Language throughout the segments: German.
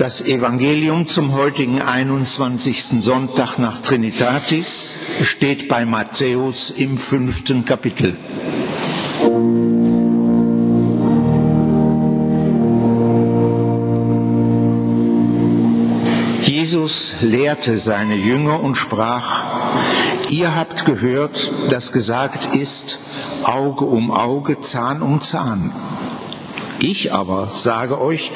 Das Evangelium zum heutigen 21. Sonntag nach Trinitatis steht bei Matthäus im fünften Kapitel. Jesus lehrte seine Jünger und sprach, ihr habt gehört, dass gesagt ist, Auge um Auge, Zahn um Zahn. Ich aber sage euch,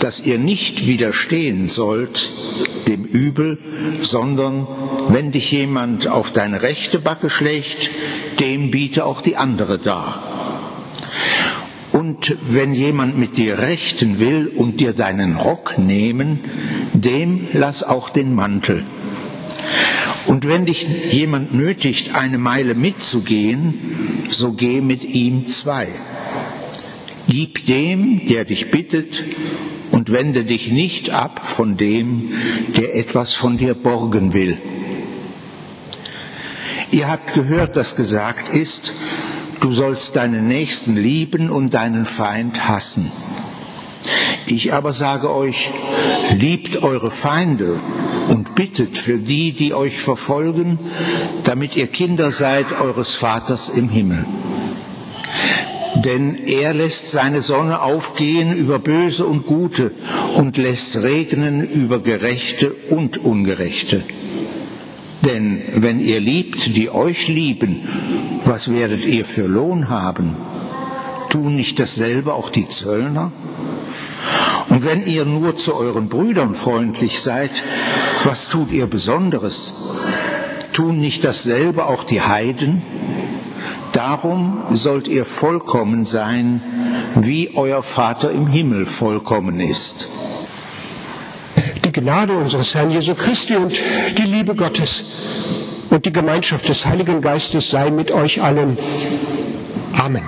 dass ihr nicht widerstehen sollt dem Übel, sondern wenn dich jemand auf deine rechte Backe schlägt, dem biete auch die andere dar. Und wenn jemand mit dir rechten will und dir deinen Rock nehmen, dem lass auch den Mantel. Und wenn dich jemand nötigt, eine Meile mitzugehen, so geh mit ihm zwei. Gib dem, der dich bittet, und wende dich nicht ab von dem, der etwas von dir borgen will. Ihr habt gehört, dass gesagt ist, du sollst deinen Nächsten lieben und deinen Feind hassen. Ich aber sage euch, liebt eure Feinde und bittet für die, die euch verfolgen, damit ihr Kinder seid eures Vaters im Himmel denn er lässt seine Sonne aufgehen über Böse und Gute und lässt regnen über Gerechte und Ungerechte. Denn wenn ihr liebt, die euch lieben, was werdet ihr für Lohn haben? Tun nicht dasselbe auch die Zöllner? Und wenn ihr nur zu euren Brüdern freundlich seid, was tut ihr Besonderes? Tun nicht dasselbe auch die Heiden? Darum sollt ihr vollkommen sein, wie euer Vater im Himmel vollkommen ist. Die Gnade unseres Herrn Jesu Christi und die Liebe Gottes und die Gemeinschaft des Heiligen Geistes sei mit euch allen. Amen.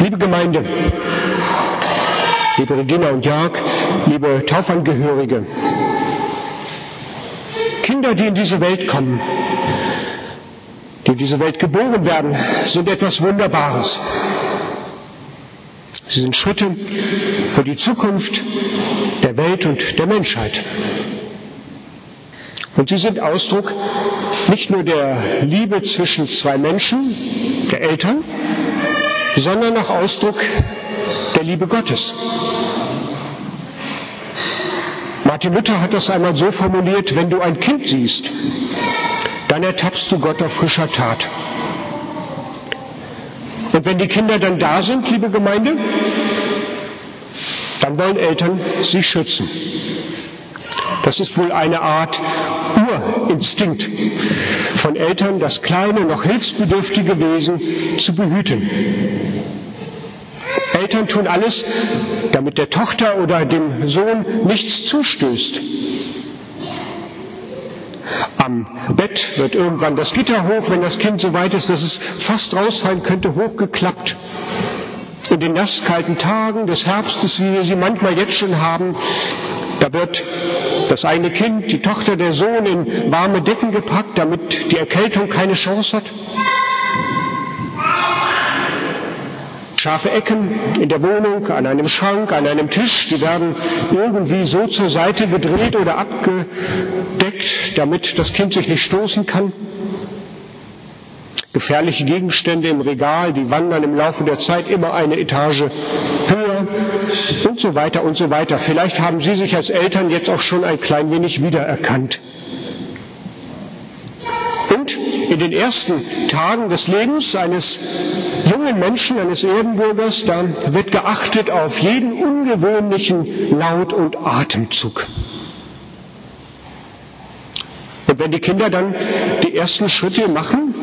Liebe Gemeinde, liebe Regina und Jörg, liebe Taufangehörige, Kinder, die in diese Welt kommen, die in diese Welt geboren werden, sind etwas Wunderbares. Sie sind Schritte für die Zukunft der Welt und der Menschheit. Und sie sind Ausdruck nicht nur der Liebe zwischen zwei Menschen, der Eltern, sondern auch Ausdruck der Liebe Gottes. Martin Luther hat das einmal so formuliert, wenn du ein Kind siehst, dann ertappst du Gott auf frischer Tat. Und wenn die Kinder dann da sind, liebe Gemeinde, dann wollen Eltern sie schützen. Das ist wohl eine Art Urinstinkt von Eltern, das kleine, noch hilfsbedürftige Wesen zu behüten. Eltern tun alles, damit der Tochter oder dem Sohn nichts zustößt. Am Bett wird irgendwann das Gitter hoch, wenn das Kind so weit ist, dass es fast rausfallen könnte, hochgeklappt. In den nasskalten Tagen des Herbstes, wie wir sie manchmal jetzt schon haben, da wird das eine Kind, die Tochter, der Sohn in warme Decken gepackt, damit die Erkältung keine Chance hat. Scharfe Ecken in der Wohnung, an einem Schrank, an einem Tisch, die werden irgendwie so zur Seite gedreht oder abgedeckt, damit das Kind sich nicht stoßen kann. Gefährliche Gegenstände im Regal, die wandern im Laufe der Zeit immer eine Etage höher und so weiter und so weiter. Vielleicht haben Sie sich als Eltern jetzt auch schon ein klein wenig wiedererkannt. In den ersten Tagen des Lebens eines jungen Menschen, eines Erdenbürgers, da wird geachtet auf jeden ungewöhnlichen Laut und Atemzug. Und wenn die Kinder dann die ersten Schritte machen,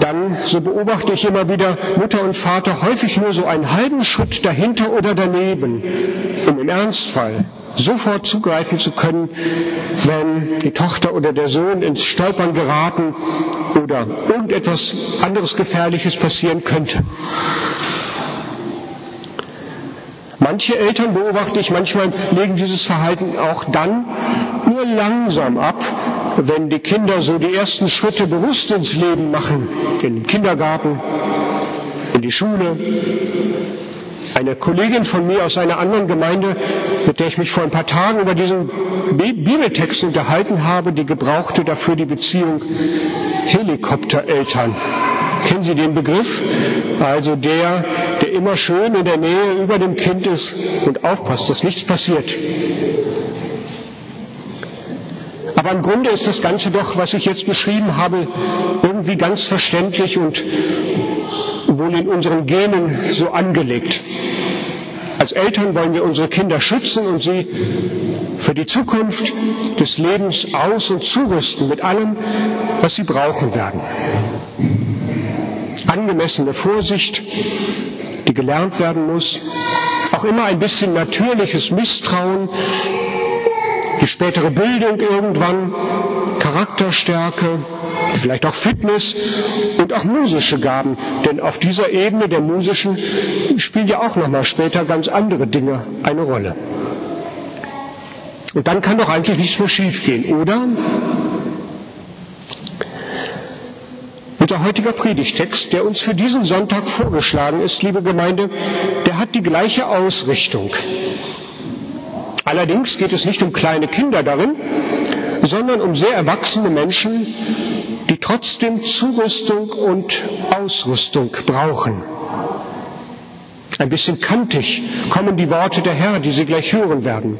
dann, so beobachte ich immer wieder, Mutter und Vater häufig nur so einen halben Schritt dahinter oder daneben, um im Ernstfall sofort zugreifen zu können, wenn die Tochter oder der Sohn ins Stolpern geraten oder irgendetwas anderes Gefährliches passieren könnte. Manche Eltern beobachte ich manchmal legen dieses Verhalten auch dann nur langsam ab, wenn die Kinder so die ersten Schritte bewusst ins Leben machen, in den Kindergarten, in die Schule, Eine Kollegin von mir aus einer anderen Gemeinde, mit der ich mich vor ein paar Tagen über diesen Bibeltext unterhalten habe, die gebrauchte dafür die Beziehung Helikoptereltern. Kennen Sie den Begriff? Also der, der immer schön in der Nähe über dem Kind ist und aufpasst, dass nichts passiert. Aber im Grunde ist das Ganze doch, was ich jetzt beschrieben habe, irgendwie ganz verständlich und wohl in unseren Genen so angelegt. Als Eltern wollen wir unsere Kinder schützen und sie für die Zukunft des Lebens aus- und zurüsten mit allem, was sie brauchen werden. Angemessene Vorsicht, die gelernt werden muss, auch immer ein bisschen natürliches Misstrauen, die spätere Bildung irgendwann, Charakterstärke, vielleicht auch Fitness und auch musische Gaben. Denn auf dieser Ebene der musischen spielen ja auch nochmal später ganz andere Dinge eine Rolle. Und dann kann doch eigentlich nichts mehr schiefgehen, oder? Unser heutiger Predigtext, der uns für diesen Sonntag vorgeschlagen ist, liebe Gemeinde, der hat die gleiche Ausrichtung. Allerdings geht es nicht um kleine Kinder darin, sondern um sehr erwachsene Menschen, trotzdem Zurüstung und Ausrüstung brauchen. Ein bisschen kantig kommen die Worte der Herr, die Sie gleich hören werden.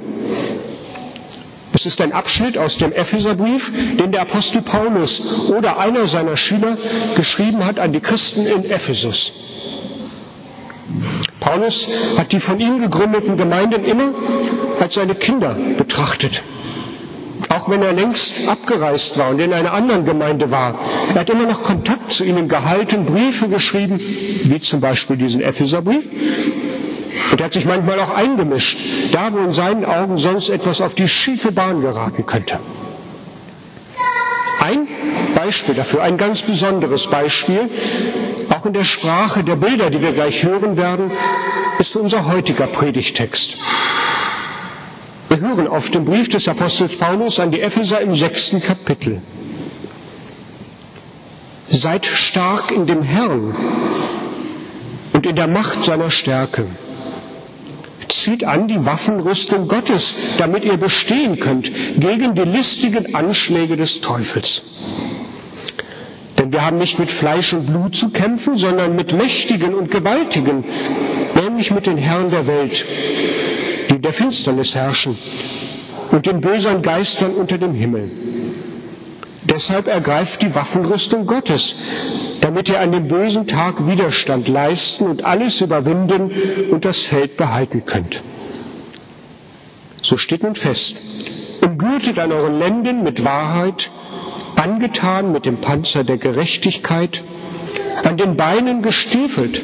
Es ist ein Abschnitt aus dem Epheserbrief, den der Apostel Paulus oder einer seiner Schüler geschrieben hat an die Christen in Ephesus. Paulus hat die von ihm gegründeten Gemeinden immer als seine Kinder betrachtet auch wenn er längst abgereist war und in einer anderen Gemeinde war. Er hat immer noch Kontakt zu ihnen gehalten, Briefe geschrieben, wie zum Beispiel diesen Epheserbrief. Und er hat sich manchmal auch eingemischt, da wo in seinen Augen sonst etwas auf die schiefe Bahn geraten könnte. Ein Beispiel dafür, ein ganz besonderes Beispiel, auch in der Sprache der Bilder, die wir gleich hören werden, ist unser heutiger Predigtext. Wir hören auf den Brief des Apostels Paulus an die Epheser im sechsten Kapitel. Seid stark in dem Herrn und in der Macht seiner Stärke. Zieht an die Waffenrüstung Gottes, damit ihr bestehen könnt gegen die listigen Anschläge des Teufels. Denn wir haben nicht mit Fleisch und Blut zu kämpfen, sondern mit Mächtigen und Gewaltigen, nämlich mit den Herren der Welt der Finsternis herrschen und den bösen Geistern unter dem Himmel. Deshalb ergreift die Waffenrüstung Gottes, damit ihr an dem bösen Tag Widerstand leisten und alles überwinden und das Feld behalten könnt. So steht nun fest, umgürtet an euren Lenden mit Wahrheit, angetan mit dem Panzer der Gerechtigkeit, an den Beinen gestiefelt,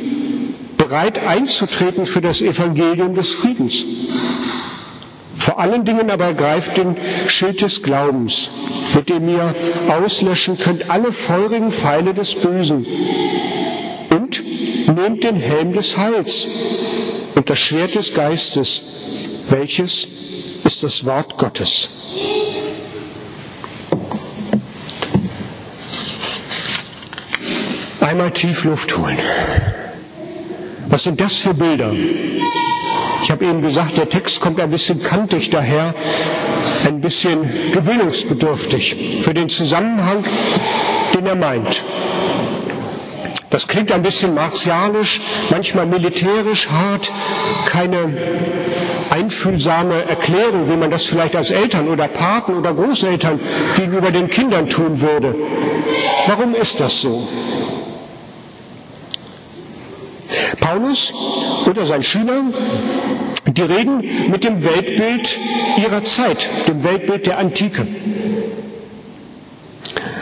bereit einzutreten für das Evangelium des Friedens. Vor allen Dingen aber ergreift den Schild des Glaubens, mit dem ihr auslöschen könnt alle feurigen Pfeile des Bösen. Und nehmt den Helm des Heils und das Schwert des Geistes, welches ist das Wort Gottes. Einmal tief Luft holen. Was sind das für Bilder? Ich habe eben gesagt, der Text kommt ein bisschen kantig daher, ein bisschen gewöhnungsbedürftig für den Zusammenhang, den er meint. Das klingt ein bisschen martialisch, manchmal militärisch hart, keine einfühlsame Erklärung, wie man das vielleicht als Eltern oder Paten oder Großeltern gegenüber den Kindern tun würde. Warum ist das so? Paulus oder sein Schüler, die reden mit dem Weltbild ihrer Zeit, dem Weltbild der Antike.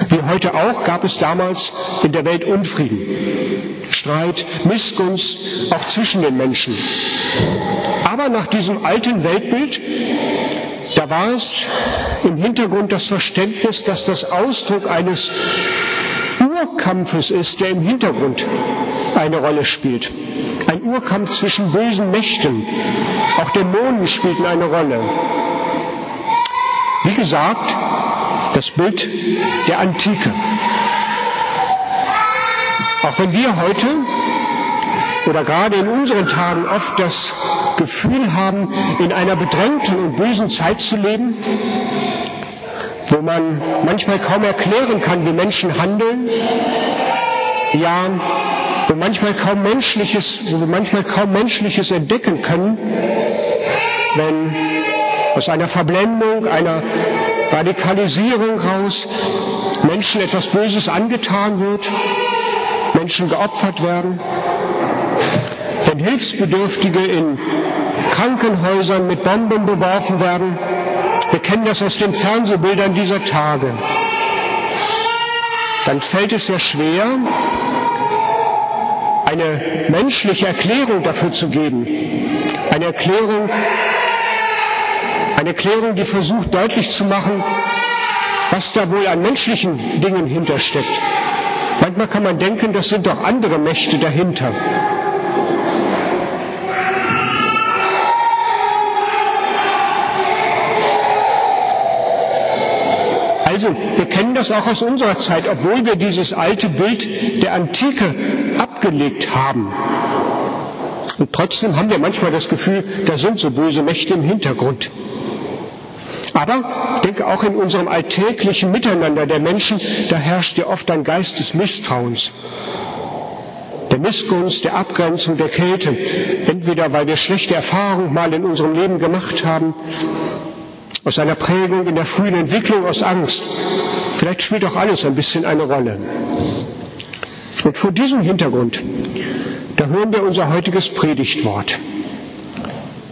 Wie heute auch gab es damals in der Welt Unfrieden, Streit, Missgunst, auch zwischen den Menschen. Aber nach diesem alten Weltbild, da war es im Hintergrund das Verständnis, dass das Ausdruck eines Urkampfes ist, der im Hintergrund eine Rolle spielt. Ein Urkampf zwischen bösen Mächten. Auch Dämonen spielten eine Rolle. Wie gesagt, das Bild der Antike. Auch wenn wir heute oder gerade in unseren Tagen oft das Gefühl haben, in einer bedrängten und bösen Zeit zu leben, wo man manchmal kaum erklären kann, wie Menschen handeln, ja, wo manchmal kaum menschliches, wo wir manchmal kaum menschliches entdecken können, wenn aus einer Verblendung, einer Radikalisierung raus Menschen etwas Böses angetan wird, Menschen geopfert werden, wenn Hilfsbedürftige in Krankenhäusern mit Bomben beworfen werden. Wir kennen das aus den Fernsehbildern dieser Tage. Dann fällt es sehr schwer, eine menschliche Erklärung dafür zu geben. Eine Erklärung, eine Erklärung, die versucht deutlich zu machen, was da wohl an menschlichen Dingen hintersteckt. Manchmal kann man denken, das sind doch andere Mächte dahinter. Also, wir kennen das auch aus unserer Zeit, obwohl wir dieses alte Bild der Antike abgelegt haben. Und trotzdem haben wir manchmal das Gefühl, da sind so böse Mächte im Hintergrund. Aber ich denke auch in unserem alltäglichen Miteinander der Menschen, da herrscht ja oft ein Geist des Misstrauens, der Missgunst, der Abgrenzung, der Kälte. Entweder weil wir schlechte Erfahrungen mal in unserem Leben gemacht haben aus einer Prägung in der frühen Entwicklung, aus Angst. Vielleicht spielt auch alles ein bisschen eine Rolle. Und vor diesem Hintergrund, da hören wir unser heutiges Predigtwort.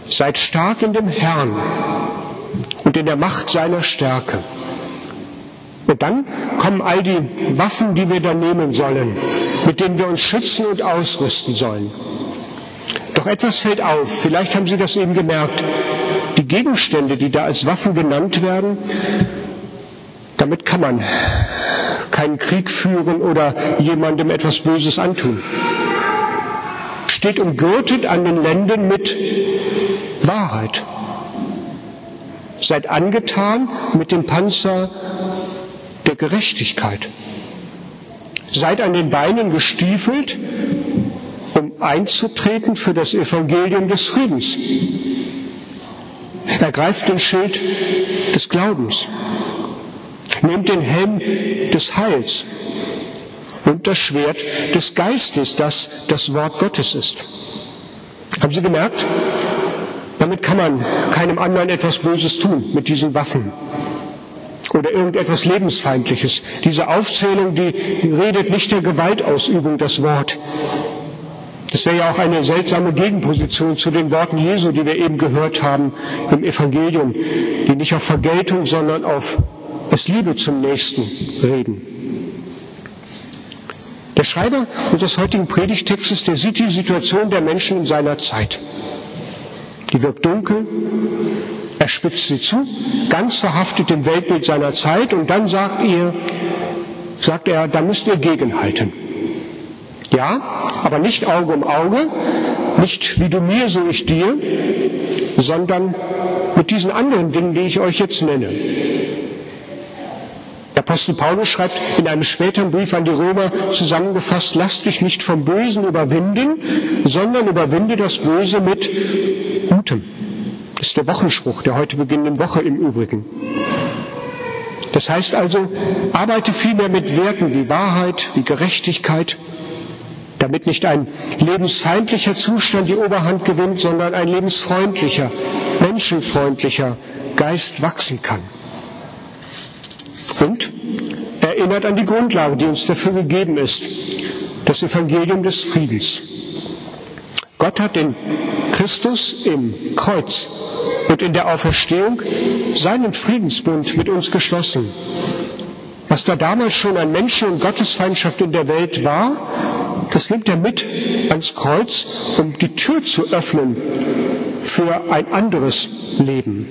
Seid stark in dem Herrn und in der Macht seiner Stärke. Und dann kommen all die Waffen, die wir da nehmen sollen, mit denen wir uns schützen und ausrüsten sollen. Doch etwas fällt auf, vielleicht haben Sie das eben gemerkt. Gegenstände, die da als Waffen genannt werden, damit kann man keinen Krieg führen oder jemandem etwas Böses antun. Steht umgürtet an den Lenden mit Wahrheit. Seid angetan mit dem Panzer der Gerechtigkeit. Seid an den Beinen gestiefelt, um einzutreten für das Evangelium des Friedens. Ergreift den Schild des Glaubens. Nehmt den Helm des Heils und das Schwert des Geistes, das das Wort Gottes ist. Haben Sie gemerkt? Damit kann man keinem anderen etwas Böses tun mit diesen Waffen oder irgendetwas Lebensfeindliches. Diese Aufzählung, die redet nicht der Gewaltausübung das Wort, das wäre ja auch eine seltsame Gegenposition zu den Worten Jesu, die wir eben gehört haben im Evangelium, die nicht auf Vergeltung, sondern auf es Liebe zum Nächsten reden. Der Schreiber unseres heutigen Predigtextes, der sieht die Situation der Menschen in seiner Zeit. Die wirkt dunkel, er spitzt sie zu, ganz verhaftet im Weltbild seiner Zeit und dann sagt, ihr, sagt er, da müsst ihr gegenhalten. Ja, aber nicht Auge um Auge, nicht wie du mir, so ich dir, sondern mit diesen anderen Dingen, die ich euch jetzt nenne. Der Apostel Paulus schreibt in einem späteren Brief an die Römer zusammengefasst, lass dich nicht vom Bösen überwinden, sondern überwinde das Böse mit Gutem. Das ist der Wochenspruch der heute beginnenden Woche im Übrigen. Das heißt also, arbeite vielmehr mit Werten wie Wahrheit, wie Gerechtigkeit, damit nicht ein lebensfeindlicher Zustand die Oberhand gewinnt, sondern ein lebensfreundlicher, menschenfreundlicher Geist wachsen kann. Und erinnert an die Grundlage, die uns dafür gegeben ist, das Evangelium des Friedens. Gott hat in Christus im Kreuz und in der Auferstehung seinen Friedensbund mit uns geschlossen. Was da damals schon an Menschen- und Gottesfeindschaft in der Welt war, das nimmt er mit ans Kreuz, um die Tür zu öffnen für ein anderes Leben.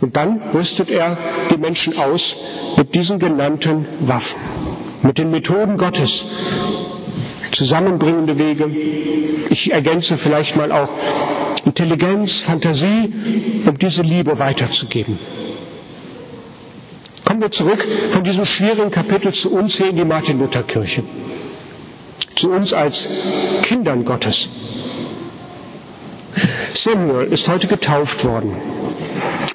Und dann rüstet er die Menschen aus mit diesen genannten Waffen, mit den Methoden Gottes, zusammenbringende Wege. Ich ergänze vielleicht mal auch Intelligenz, Fantasie, um diese Liebe weiterzugeben. Kommen wir zurück von diesem schwierigen Kapitel zu uns hier in die Martin-Luther-Kirche. Zu uns als Kindern Gottes. Samuel ist heute getauft worden.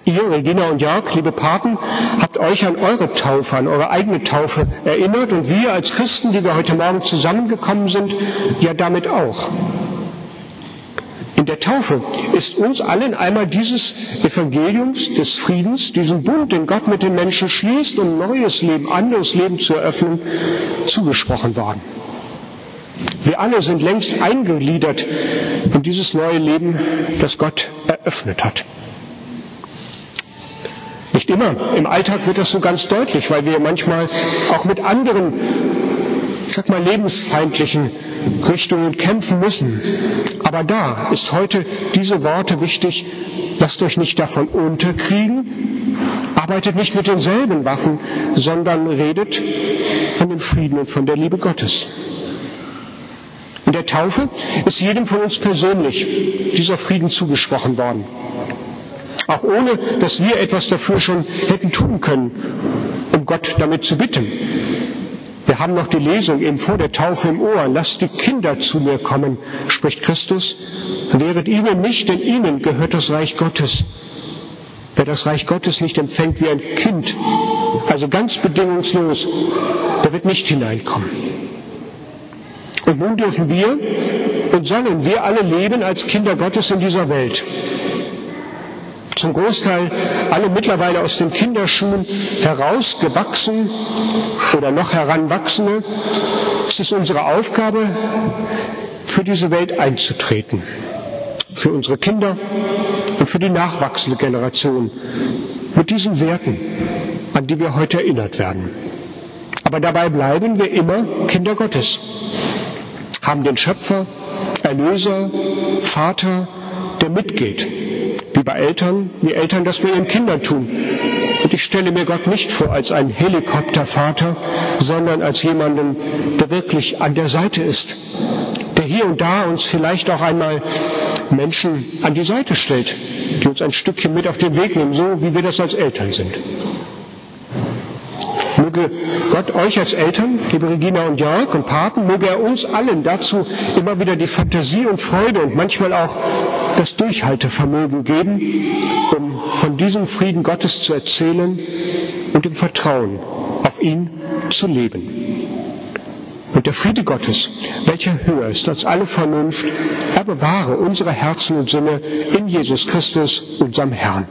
Ihr, Regina und Jörg, liebe Paten, habt euch an eure Taufe, an eure eigene Taufe erinnert und wir als Christen, die wir heute Morgen zusammengekommen sind, ja damit auch. In der Taufe ist uns allen einmal dieses Evangeliums des Friedens, diesen Bund, den Gott mit den Menschen schließt, um neues Leben, anderes Leben zu eröffnen, zugesprochen worden. Wir alle sind längst eingegliedert in dieses neue Leben, das Gott eröffnet hat. Nicht immer. Im Alltag wird das so ganz deutlich, weil wir manchmal auch mit anderen, ich sag mal, lebensfeindlichen Richtungen kämpfen müssen. Aber da ist heute diese Worte wichtig. Lasst euch nicht davon unterkriegen. Arbeitet nicht mit denselben Waffen, sondern redet von dem Frieden und von der Liebe Gottes. Der Taufe ist jedem von uns persönlich dieser Frieden zugesprochen worden. Auch ohne, dass wir etwas dafür schon hätten tun können, um Gott damit zu bitten. Wir haben noch die Lesung eben vor der Taufe im Ohr. Lasst die Kinder zu mir kommen, spricht Christus. Wäret ihnen nicht, denn ihnen gehört das Reich Gottes. Wer das Reich Gottes nicht empfängt wie ein Kind, also ganz bedingungslos, der wird nicht hineinkommen. Und nun dürfen wir und sollen wir alle leben als Kinder Gottes in dieser Welt zum Großteil alle mittlerweile aus den Kinderschuhen herausgewachsen oder noch heranwachsende. Es ist unsere Aufgabe, für diese Welt einzutreten. Für unsere Kinder und für die nachwachsende Generation. Mit diesen Werten, an die wir heute erinnert werden. Aber dabei bleiben wir immer Kinder Gottes. Haben den Schöpfer, Erlöser, Vater, der mitgeht wie bei Eltern, wie Eltern das bei ihren Kindern tun. Und ich stelle mir Gott nicht vor als einen Helikoptervater, sondern als jemanden, der wirklich an der Seite ist, der hier und da uns vielleicht auch einmal Menschen an die Seite stellt, die uns ein Stückchen mit auf den Weg nehmen, so wie wir das als Eltern sind. Möge Gott euch als Eltern, liebe Regina und Jörg und Paten, möge er uns allen dazu immer wieder die Fantasie und Freude und manchmal auch das Durchhaltevermögen geben, um von diesem Frieden Gottes zu erzählen und im Vertrauen auf ihn zu leben. Und der Friede Gottes, welcher höher ist als alle Vernunft, er bewahre unsere Herzen und Sinne in Jesus Christus, unserem Herrn.